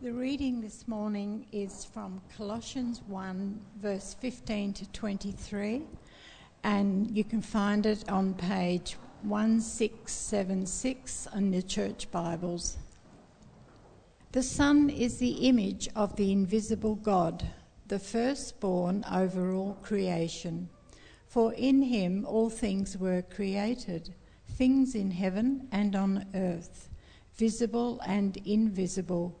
The reading this morning is from Colossians 1, verse 15 to 23, and you can find it on page 1676 in the Church Bibles. The Son is the image of the invisible God, the firstborn over all creation. For in him all things were created, things in heaven and on earth, visible and invisible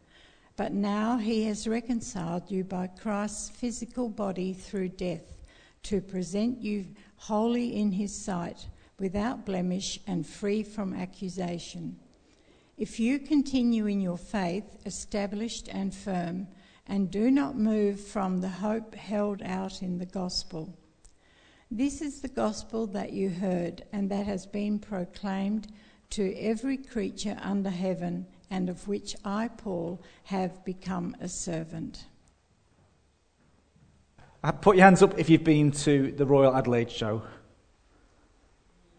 But now he has reconciled you by Christ's physical body through death to present you holy in his sight, without blemish and free from accusation. If you continue in your faith, established and firm, and do not move from the hope held out in the gospel. This is the gospel that you heard and that has been proclaimed to every creature under heaven and of which I, Paul, have become a servant. Uh, put your hands up if you've been to the Royal Adelaide show.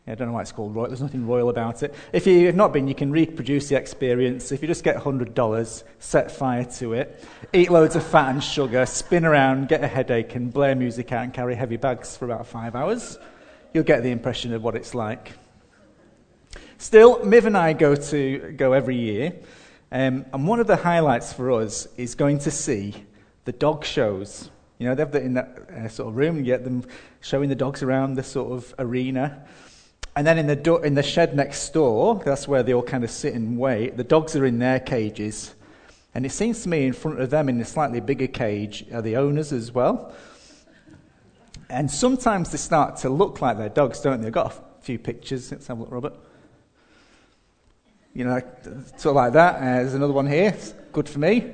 I don't know why it's called royal. There's nothing royal about it. If you have not been, you can reproduce the experience. If you just get $100, set fire to it, eat loads of fat and sugar, spin around, get a headache, and blare music out and carry heavy bags for about five hours, you'll get the impression of what it's like. Still, Miv and I go to go every year, um, and one of the highlights for us is going to see the dog shows. You know, they have that in that uh, sort of room. You get them showing the dogs around the sort of arena. And then in the, do- in the shed next door, that's where they all kind of sit and wait, the dogs are in their cages. And it seems to me in front of them, in a slightly bigger cage, are the owners as well. And sometimes they start to look like their dogs, don't they? I've got a few pictures. Let's have a look, Robert. You know, sort of like that. Uh, there's another one here. It's good for me.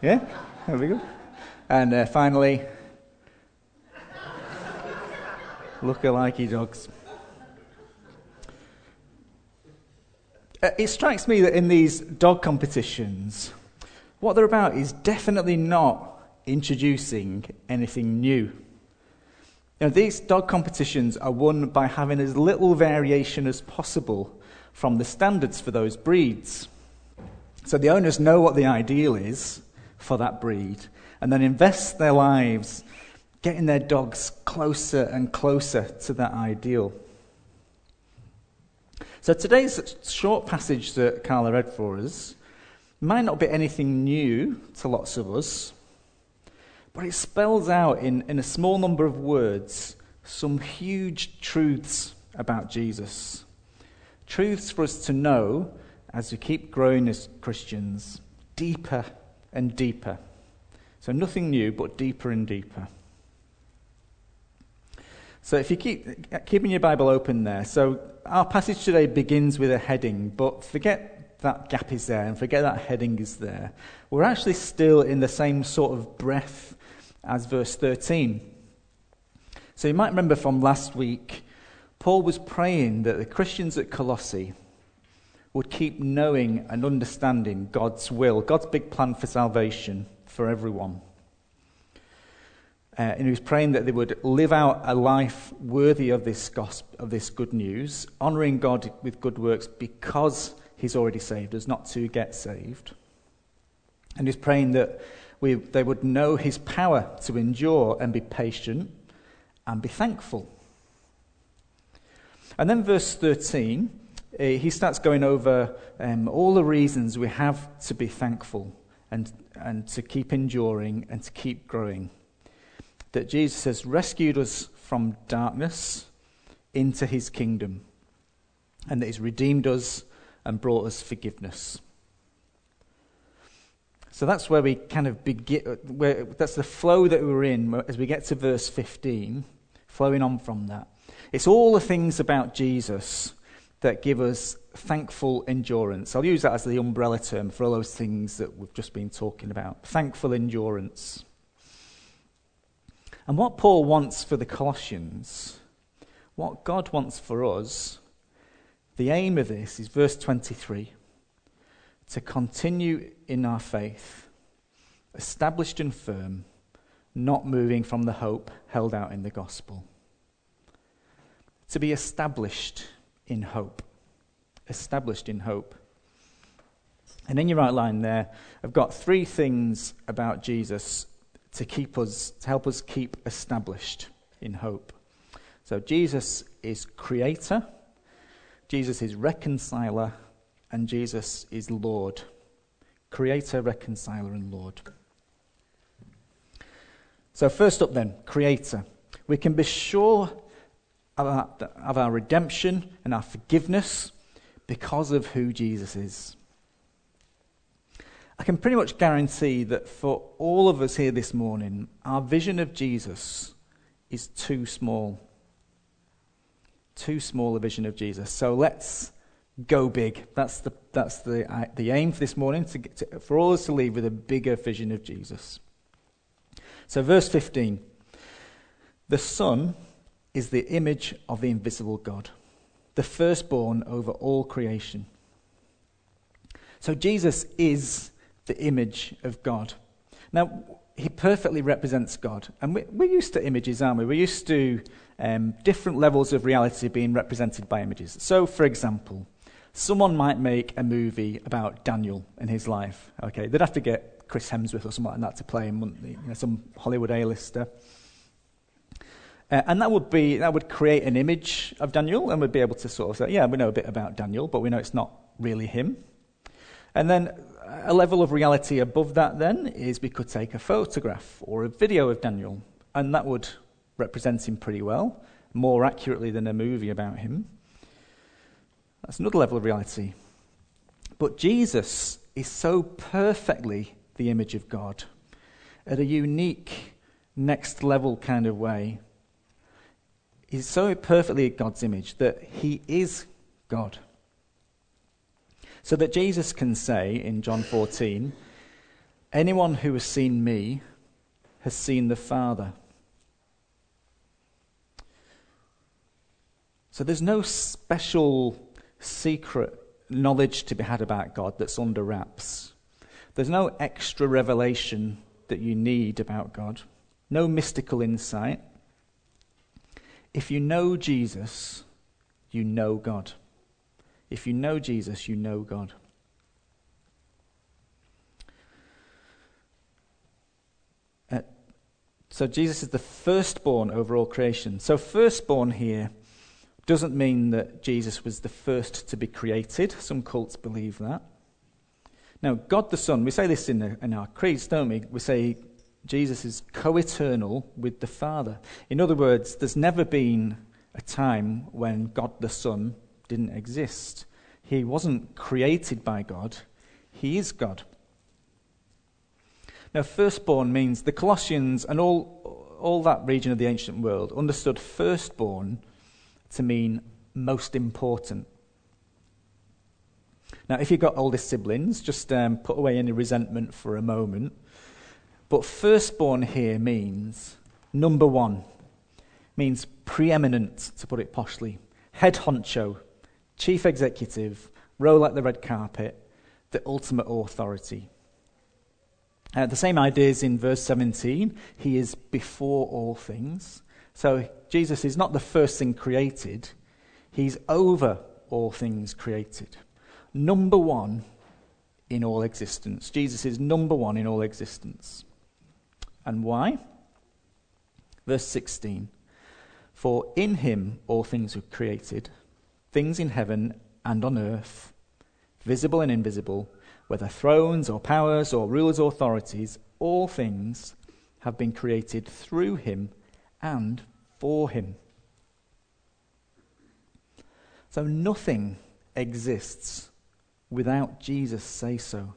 Yeah, there we go. And uh, finally, look-alike dogs. Uh, it strikes me that in these dog competitions, what they're about is definitely not introducing anything new. You know, these dog competitions are won by having as little variation as possible from the standards for those breeds. So the owners know what the ideal is for that breed and then invest their lives getting their dogs closer and closer to that ideal. So today's short passage that Carla read for us might not be anything new to lots of us, but it spells out in, in a small number of words some huge truths about Jesus truths for us to know as we keep growing as Christians deeper and deeper. So, nothing new, but deeper and deeper. So, if you keep keeping your Bible open there, so our passage today begins with a heading, but forget that gap is there and forget that heading is there. We're actually still in the same sort of breath as verse 13. So, you might remember from last week Paul was praying that the Christians at Colossae would keep knowing and understanding God's will, God's big plan for salvation for everyone. Uh, and he was praying that they would live out a life worthy of this gospel, of this good news, honoring God with good works because he's already saved us, not to get saved. And he's praying that we, they would know his power to endure and be patient and be thankful. And then, verse 13, uh, he starts going over um, all the reasons we have to be thankful and, and to keep enduring and to keep growing. That Jesus has rescued us from darkness into his kingdom, and that he's redeemed us and brought us forgiveness. So that's where we kind of begin, where, that's the flow that we're in as we get to verse 15, flowing on from that. It's all the things about Jesus that give us thankful endurance. I'll use that as the umbrella term for all those things that we've just been talking about. Thankful endurance. And what Paul wants for the Colossians, what God wants for us, the aim of this is verse 23 to continue in our faith, established and firm, not moving from the hope held out in the gospel. To be established in hope. Established in hope. And in your outline there, I've got three things about Jesus to keep us, to help us keep established in hope. So Jesus is creator, Jesus is reconciler, and Jesus is Lord. Creator, reconciler, and Lord. So, first up then, Creator. We can be sure of our, of our redemption and our forgiveness because of who Jesus is. I can pretty much guarantee that for all of us here this morning, our vision of Jesus is too small. Too small a vision of Jesus. So let's go big. That's the, that's the, uh, the aim for this morning, to, to, for all of us to leave with a bigger vision of Jesus. So, verse 15 The Son is the image of the invisible God, the firstborn over all creation. So, Jesus is the image of God. Now, he perfectly represents God. And we, we're used to images, aren't we? We're used to um, different levels of reality being represented by images. So, for example, someone might make a movie about Daniel and his life. Okay, they'd have to get Chris Hemsworth or something like that to play him, you know, some Hollywood A-lister. Uh, and that would be that would create an image of Daniel, and we'd be able to sort of say, yeah, we know a bit about Daniel, but we know it's not really him. And then a level of reality above that then is we could take a photograph or a video of Daniel, and that would represent him pretty well, more accurately than a movie about him. That's another level of reality. But Jesus is so perfectly the image of God at a unique, next level kind of way. He's so perfectly God's image that he is God. So that Jesus can say in John 14, Anyone who has seen me has seen the Father. So there's no special secret knowledge to be had about God that's under wraps. There's no extra revelation that you need about God, no mystical insight. If you know Jesus, you know God. If you know Jesus, you know God. Uh, so Jesus is the firstborn over all creation. So, firstborn here doesn't mean that Jesus was the first to be created. Some cults believe that. Now, God the Son, we say this in, the, in our creeds, don't we? We say Jesus is co eternal with the Father. In other words, there's never been a time when God the Son didn't exist. He wasn't created by God, He is God. Now, firstborn means the Colossians and all, all that region of the ancient world understood firstborn to mean most important. Now, if you've got older siblings, just um, put away any resentment for a moment. But firstborn here means number one, means preeminent, to put it poshly, head honcho, chief executive, roll out the red carpet, the ultimate authority. Uh, the same ideas in verse 17. He is before all things. So Jesus is not the first thing created, he's over all things created. Number one in all existence. Jesus is number one in all existence. And why? Verse 16 For in him all things were created, things in heaven and on earth, visible and invisible, whether thrones or powers or rulers or authorities, all things have been created through him and for him. So nothing exists without Jesus say so.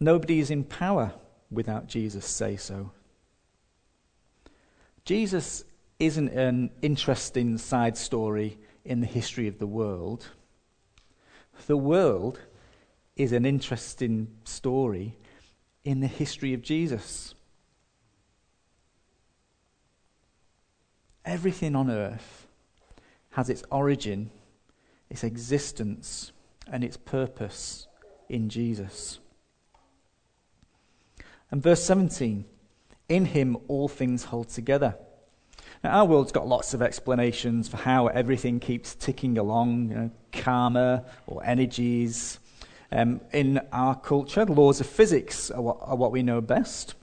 Nobody is in power without Jesus say so. Jesus isn't an interesting side story in the history of the world. The world is an interesting story in the history of Jesus. Everything on earth has its origin, its existence, and its purpose in Jesus. And verse 17 In him all things hold together. Now, our world's got lots of explanations for how everything keeps ticking along, you know, karma or energies. Um, in our culture, the laws of physics are what, are what, we know best.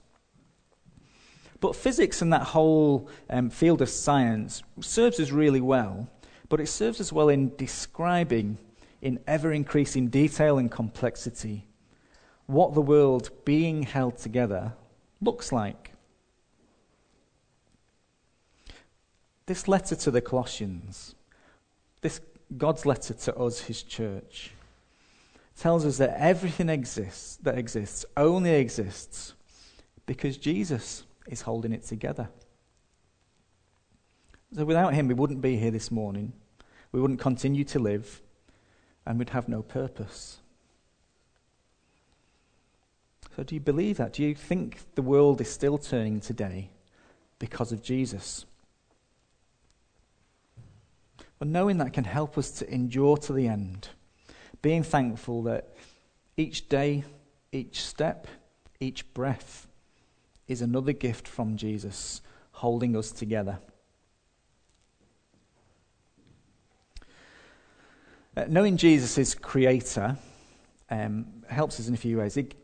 But physics and that whole um, field of science serves us really well, but it serves us well in describing in ever increasing detail and complexity what the world being held together looks like. This letter to the Colossians, this God's letter to us, his church, tells us that everything exists that exists only exists because Jesus is holding it together. So without him, we wouldn't be here this morning. We wouldn't continue to live, and we'd have no purpose. So, do you believe that? Do you think the world is still turning today because of Jesus? Well, knowing that can help us to endure to the end, being thankful that each day, each step, each breath is another gift from Jesus holding us together. Uh, knowing Jesus is creator um, helps us in a few ways. It,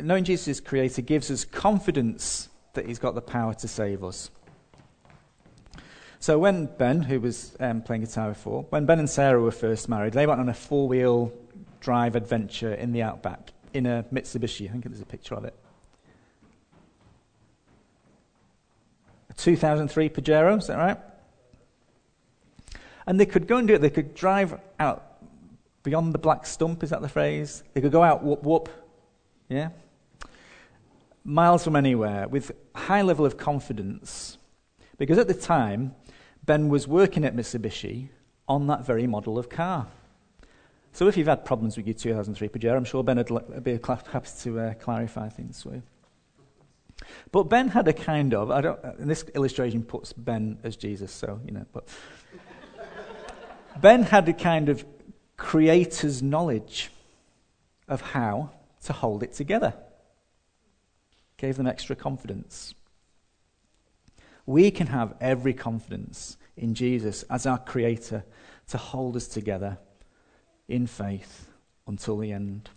knowing Jesus is creator gives us confidence that he's got the power to save us. So when Ben, who was um, playing guitar before, when Ben and Sarah were first married, they went on a four-wheel drive adventure in the outback in a Mitsubishi. I think there's a picture of it. A 2003 Pajero, is that right? And they could go and do it. They could drive out beyond the black stump, is that the phrase? They could go out whoop whoop, yeah? Miles from anywhere with high level of confidence. Because at the time, Ben was working at Mitsubishi on that very model of car. So if you've had problems with your 2003 Pajero, I'm sure Ben would be happy to uh, clarify things for you. But Ben had a kind of, I don't, and this illustration puts Ben as Jesus, so, you know, but Ben had a kind of creator's knowledge of how to hold it together. Gave them extra confidence. We can have every confidence in Jesus as our creator to hold us together in faith until the end.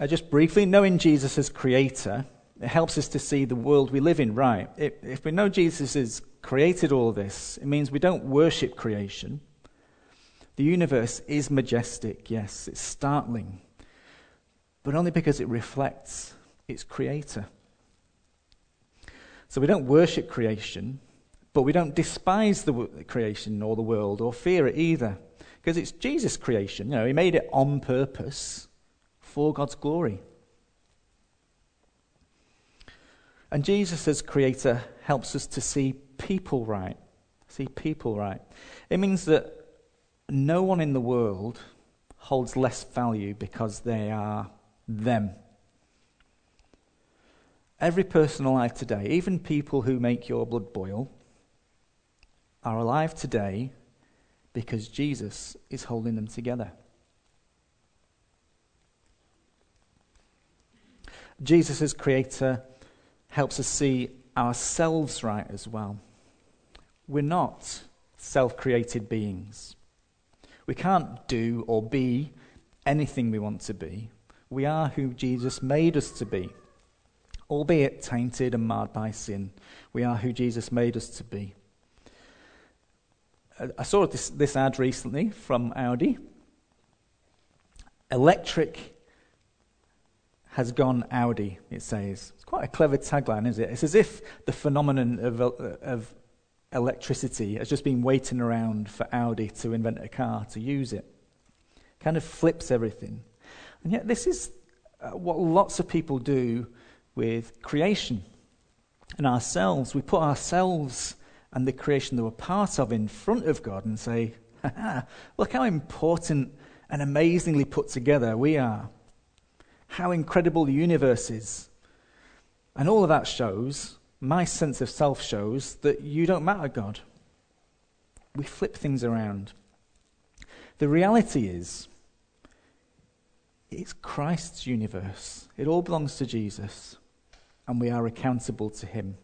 Uh, just briefly, knowing Jesus as creator, it helps us to see the world we live in right. If, if we know Jesus has created all this, it means we don't worship creation. The universe is majestic, yes, it's startling, but only because it reflects its creator. So we don't worship creation, but we don't despise the creation or the world or fear it either, because it's Jesus' creation. You know, He made it on purpose for God's glory. And Jesus, as creator, helps us to see people right. See people right. It means that no one in the world holds less value because they are them. Every person alive today, even people who make your blood boil, are alive today because Jesus is holding them together. Jesus, as creator, helps us see ourselves right as well. We're not self created beings. We can't do or be anything we want to be. We are who Jesus made us to be albeit tainted and marred by sin. We are who Jesus made us to be. I saw this, this ad recently from Audi. Electric has gone Audi, it says. It's quite a clever tagline, isn't it? It's as if the phenomenon of, of electricity has just been waiting around for Audi to invent a car to use it. Kind of flips everything. And yet, this is uh, what lots of people do with creation and ourselves. We put ourselves and the creation that we're part of in front of God and say, look how important and amazingly put together we are how incredible the universe is. And all of that shows, my sense of self shows, that you don't matter, God. We flip things around. The reality is, it's Christ's universe. It all belongs to Jesus, and we are accountable to Him.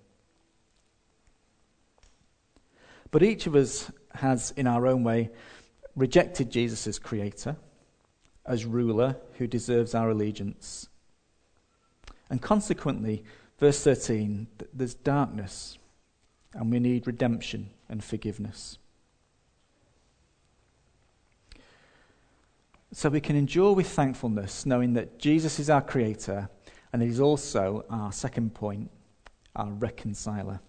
But each of us has, in our own way, rejected Jesus as creator as ruler who deserves our allegiance. And consequently, verse 13, there's darkness, and we need redemption and forgiveness. So we can endure with thankfulness, knowing that Jesus is our creator, and he's also our second point, our reconciler.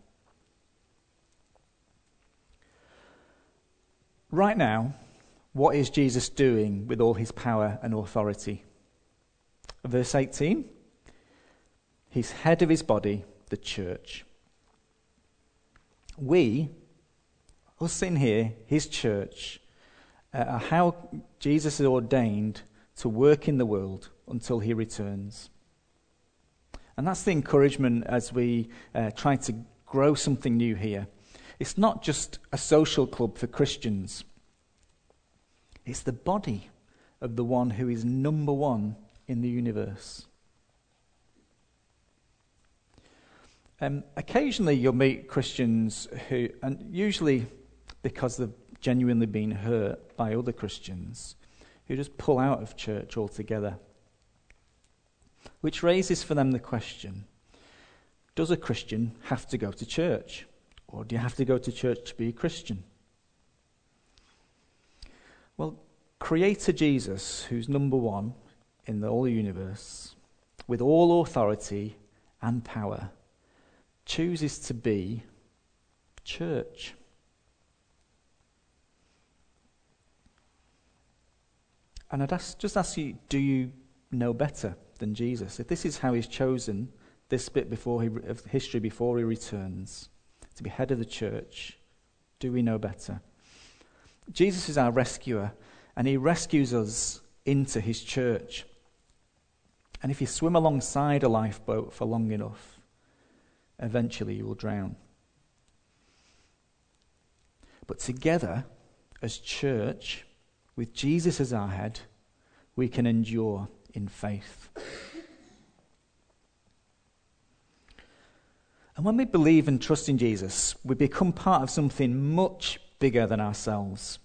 Right now, what is Jesus doing with all his power and authority? Verse 18 He's head of his body, the church. We, us in here, his church, uh, how Jesus is ordained to work in the world until he returns. And that's the encouragement as we uh, try to grow something new here. It's not just a social club for Christians. It's the body of the one who is number one in the universe. Um, occasionally, you'll meet Christians who, and usually because they've genuinely been hurt by other Christians, who just pull out of church altogether. Which raises for them the question Does a Christian have to go to church? Or do you have to go to church to be a Christian? Well, Creator Jesus, who's number one in the whole universe, with all authority and power, chooses to be church. And I'd ask, just ask you, do you know better than Jesus? If this is how he's chosen this bit before he, of history before he returns to be head of the church, do we know better? Jesus is our rescuer, and he rescues us into his church. And if you swim alongside a lifeboat for long enough, eventually you will drown. But together, as church, with Jesus as our head, we can endure in faith. And when we believe and trust in Jesus, we become part of something much bigger than ourselves.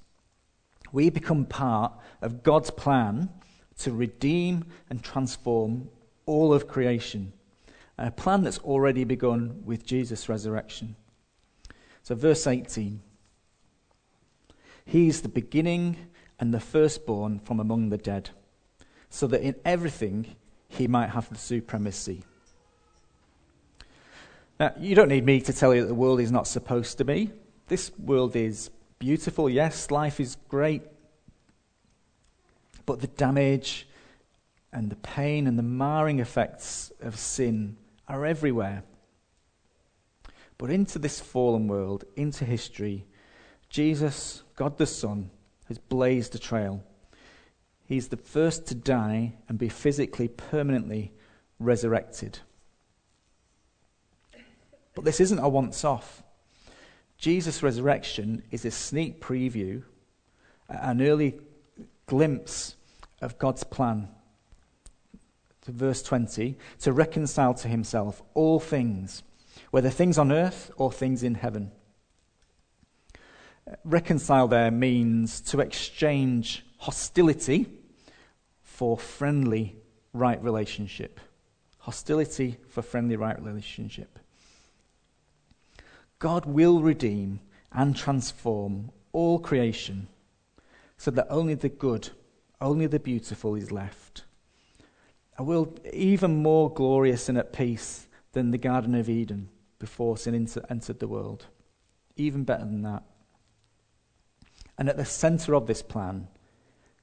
We become part of God's plan to redeem and transform all of creation. A plan that's already begun with Jesus' resurrection. So, verse 18 He's the beginning and the firstborn from among the dead, so that in everything he might have the supremacy. Now, you don't need me to tell you that the world is not supposed to be. This world is beautiful, yes, life is great. But the damage and the pain and the marring effects of sin are everywhere. But into this fallen world, into history, Jesus, God the Son, has blazed a trail. He's the first to die and be physically, permanently resurrected. But this isn't a once off. Jesus' resurrection is a sneak preview, an early glimpse of God's plan. To verse 20, to reconcile to himself all things, whether things on earth or things in heaven. Reconcile there means to exchange hostility for friendly, right relationship. Hostility for friendly, right relationship. God will redeem and transform all creation so that only the good, only the beautiful is left. A world even more glorious and at peace than the Garden of Eden before sin entered the world. Even better than that. And at the center of this plan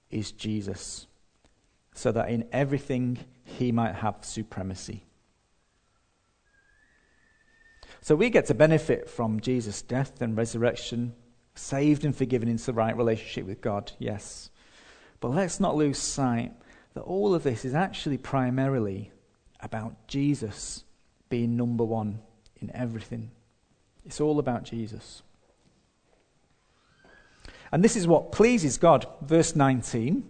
is Jesus, so that in everything he might have supremacy. So we get to benefit from Jesus' death and resurrection, saved and forgiven into the right relationship with God, yes. But let's not lose sight that all of this is actually primarily about Jesus being number one in everything. It's all about Jesus. And this is what pleases God. Verse 19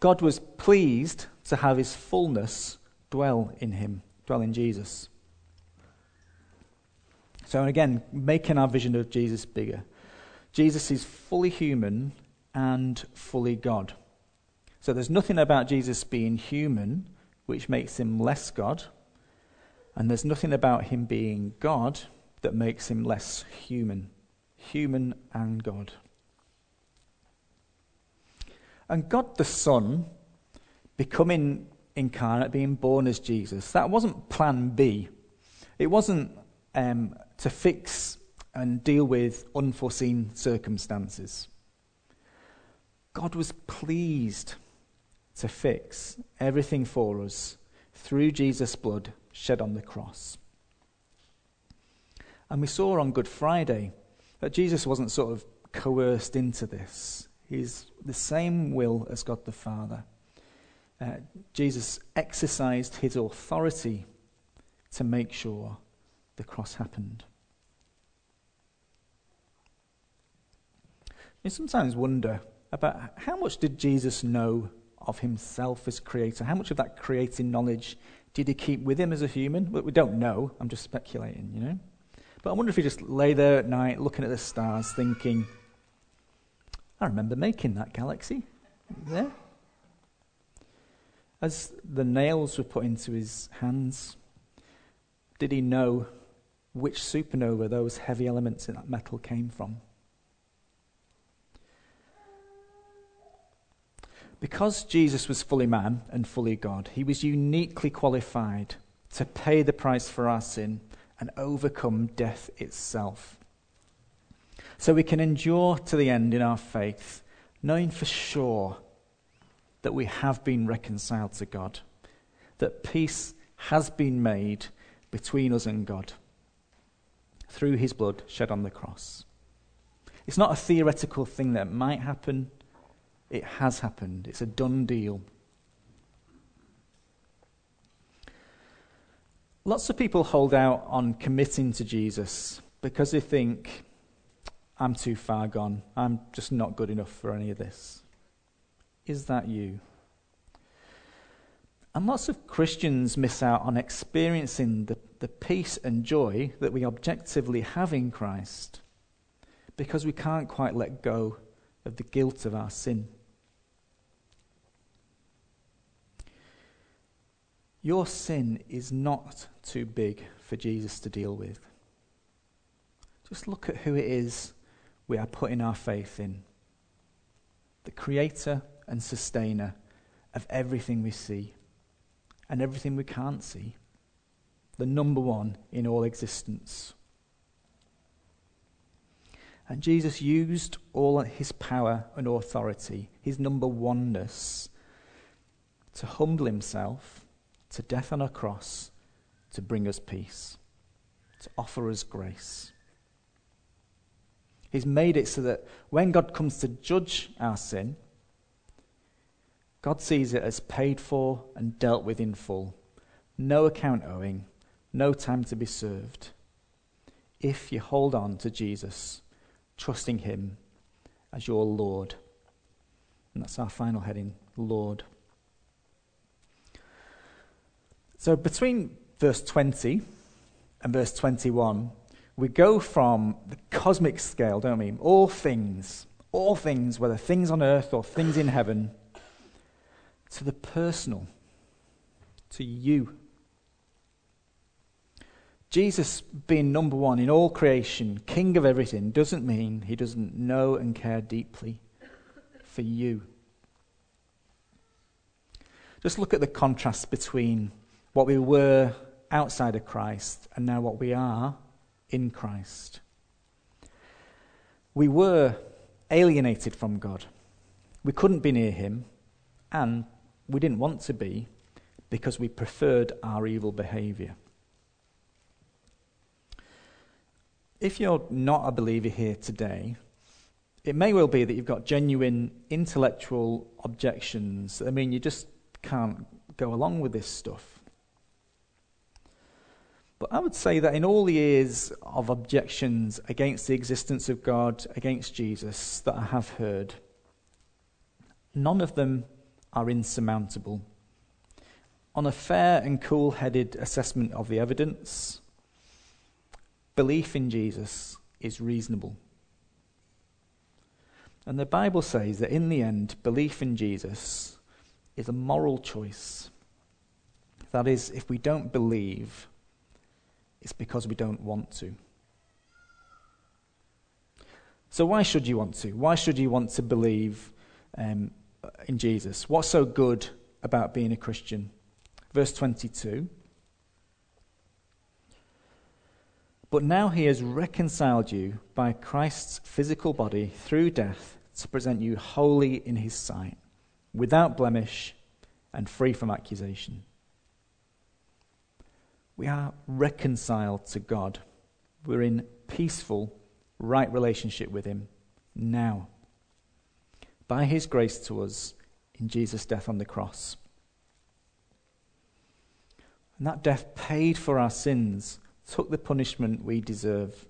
God was pleased to have his fullness dwell in him, dwell in Jesus. So, again, making our vision of Jesus bigger. Jesus is fully human and fully God. So, there's nothing about Jesus being human which makes him less God, and there's nothing about him being God that makes him less human. Human and God. And God the Son becoming incarnate, being born as Jesus, that wasn't plan B. It wasn't um, to fix and deal with unforeseen circumstances. God was pleased to fix everything for us through Jesus' blood shed on the cross. And we saw on Good Friday that Jesus wasn't sort of coerced into this. He's the same will as God the Father. Uh, Jesus exercised his authority to make sure the cross happened. You sometimes wonder about how much did Jesus know of himself as creator? How much of that creating knowledge did he keep with him as a human? Well, we don't know. I'm just speculating, you know. But I wonder if he just lay there at night looking at the stars thinking, I remember making that galaxy. There. As the nails were put into his hands, did he know which supernova those heavy elements in that metal came from? Because Jesus was fully man and fully God, he was uniquely qualified to pay the price for our sin and overcome death itself so we can endure to the end in our faith, knowing for sure that we have been reconciled to God, that peace has been made between us and God through his blood shed on the cross. It's not a theoretical thing that might happen, it has happened. It's a done deal. Lots of people hold out on committing to Jesus because they think I'm too far gone. I'm just not good enough for any of this. Is that you? And lots of Christians miss out on experiencing the, the peace and joy that we objectively have in Christ because we can't quite let go of the guilt of our sin. Your sin is not too big for Jesus to deal with. Just look at who it is we are putting our faith in. The creator and sustainer of everything we see and everything we can't see. The number one in all existence. And Jesus used all his power and authority, his number oneness, to humble himself to death on a cross to bring us peace, to offer us grace. He's made it so that when God comes to judge our sin, God sees it as paid for and dealt with in full. No account owing, no time to be served. If you hold on to Jesus, trusting Him as your Lord. And that's our final heading Lord. So between verse 20 and verse 21, we go from the cosmic scale, don't we? All things, all things, whether things on earth or things in heaven, to the personal, to you. Jesus being number one in all creation, king of everything, doesn't mean he doesn't know and care deeply for you. Just look at the contrast between what we were outside of Christ and now what we are in Christ. We were alienated from God. We couldn't be near Him, and we didn't want to be because we preferred our evil behavior. If you're not a believer here today, it may well be that you've got genuine intellectual objections. I mean, you just can't go along with this stuff. But I would say that in all the years of objections against the existence of God, against Jesus, that I have heard, none of them are insurmountable. On a fair and cool headed assessment of the evidence, belief in Jesus is reasonable. And the Bible says that in the end, belief in Jesus is a moral choice. That is, if we don't believe, it's because we don't want to. So, why should you want to? Why should you want to believe um, in Jesus? What's so good about being a Christian? Verse 22. But now he has reconciled you by Christ's physical body through death to present you holy in his sight, without blemish and free from accusation. We are reconciled to God. We're in peaceful, right relationship with Him now. By His grace to us in Jesus' death on the cross. And that death paid for our sins, took the punishment we deserve.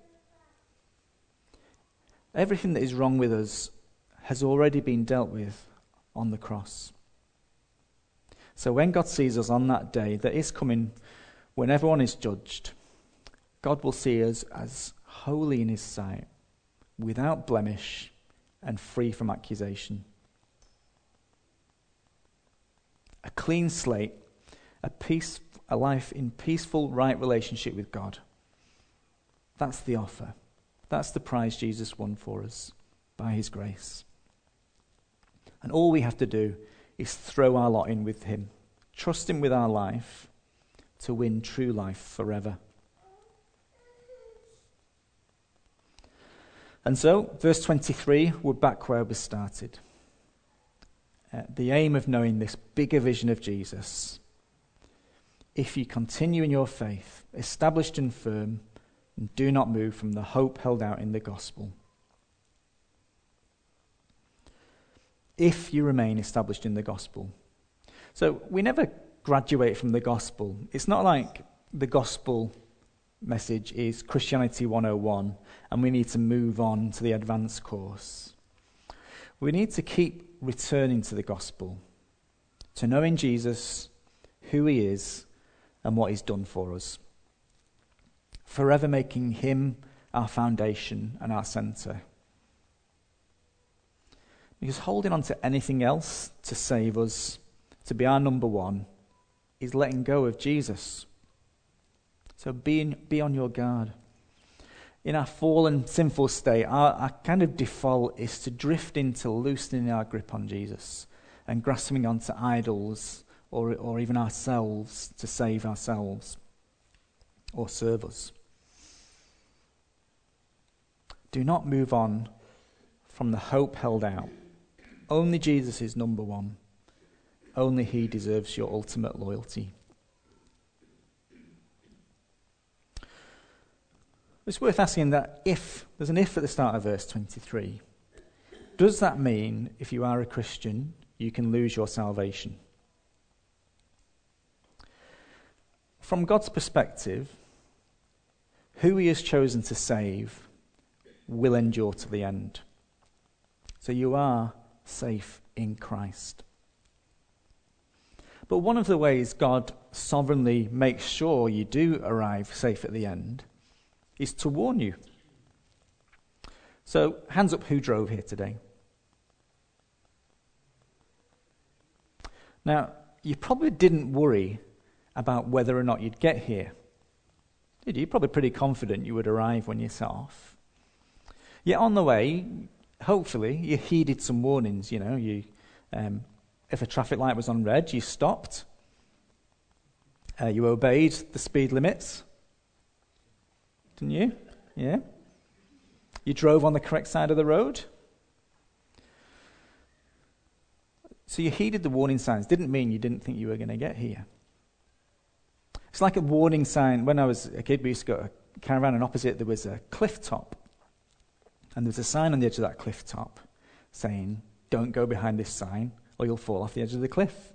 Everything that is wrong with us has already been dealt with on the cross. So when God sees us on that day that is coming when everyone is judged, God will see us as holy in his sight, without blemish, and free from accusation. A clean slate, a, peace, a life in peaceful, right relationship with God. That's the offer. That's the prize Jesus won for us by his grace. And all we have to do is throw our lot in with him, trust him with our life, to win true life forever. And so, verse 23, we're back where we started. Uh, the aim of knowing this bigger vision of Jesus. If you continue in your faith, established and firm, and do not move from the hope held out in the gospel. If you remain established in the gospel. So, we never graduate from the gospel. It's not like the gospel message is Christianity 101 and we need to move on to the advanced course. We need to keep returning to the gospel, to knowing Jesus, who he is, and what he's done for us. Forever making him our foundation and our center. Because holding on to anything else to save us, to be our number one, is letting go of Jesus. So be, in, be on your guard. In our fallen, sinful state, our, our kind of default is to drift into loosening our grip on Jesus and grasping onto idols or, or even ourselves to save ourselves or serve us. Do not move on from the hope held out. Only Jesus is number one. Only He deserves your ultimate loyalty. It's worth asking that if, there's an if at the start of verse 23, does that mean if you are a Christian, you can lose your salvation? From God's perspective, who He has chosen to save will endure to the end. So you are safe in Christ. But one of the ways God sovereignly makes sure you do arrive safe at the end is to warn you. So, hands up who drove here today. Now, you probably didn't worry about whether or not you'd get here. Did you? You're probably pretty confident you would arrive when you set off. Yet on the way, hopefully, you heeded some warnings. You know, you um, If a traffic light was on red, you stopped. Uh, you obeyed the speed limits. Didn't you? Yeah. You drove on the correct side of the road. So you heeded the warning signs. Didn't mean you didn't think you were going to get here. It's like a warning sign. When I was a kid, we used to go to a caravan, and opposite there was a cliff top. And there was a sign on the edge of that cliff top saying, Don't go behind this sign, or you'll fall off the edge of the cliff.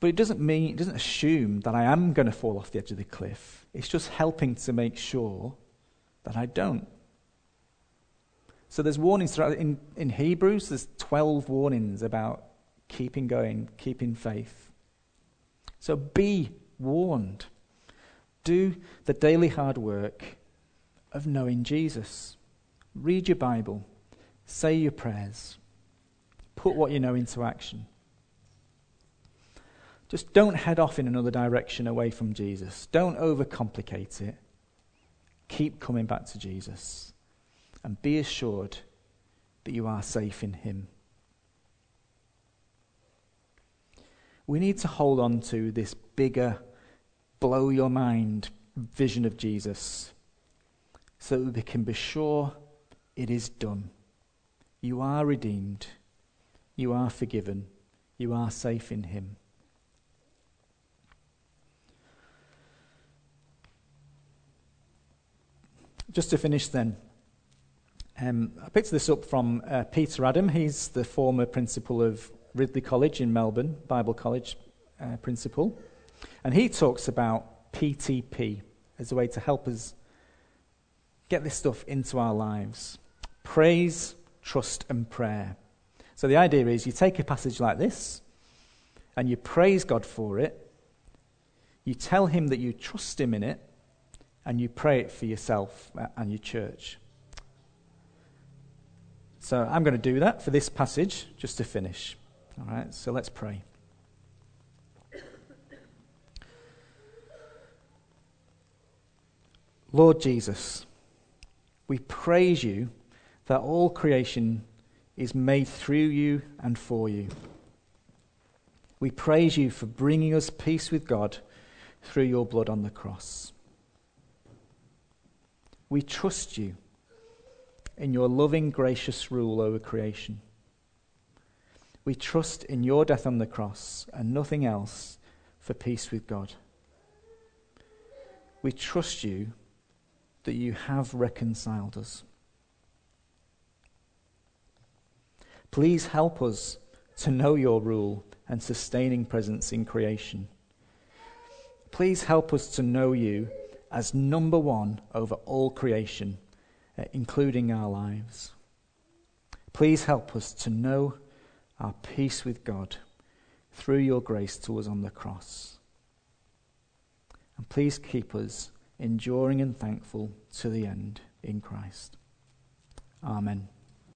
But it doesn't mean, it doesn't assume that I am going to fall off the edge of the cliff. It's just helping to make sure that I don't. So there's warnings throughout. In, in Hebrews, there's 12 warnings about keeping going, keeping faith. So be warned. Do the daily hard work of knowing Jesus. Read your Bible. Say your prayers. Put what you know into action. Just don't head off in another direction away from Jesus. Don't overcomplicate it. Keep coming back to Jesus. And be assured that you are safe in Him. We need to hold on to this bigger, blow your mind vision of Jesus so that we can be sure it is done. You are redeemed. You are forgiven. You are safe in Him. Just to finish then, um, I picked this up from uh, Peter Adam. He's the former principal of Ridley College in Melbourne, Bible College uh, principal. And he talks about PTP as a way to help us get this stuff into our lives praise, trust, and prayer. So the idea is you take a passage like this and you praise God for it, you tell Him that you trust Him in it, and you pray it for yourself and your church. So I'm going to do that for this passage just to finish. All right, so let's pray. Lord Jesus, we praise you that all creation is made through you and for you. We praise you for bringing us peace with God through your blood on the cross. We trust you in your loving, gracious rule over creation. We trust in your death on the cross and nothing else for peace with God. We trust you that you have reconciled us. Please help us to know your rule and sustaining presence in creation. Please help us to know you as number one over all creation, uh, including our lives. Please help us to know our peace with God through your grace to us on the cross. And please keep us enduring and thankful to the end in Christ. Amen.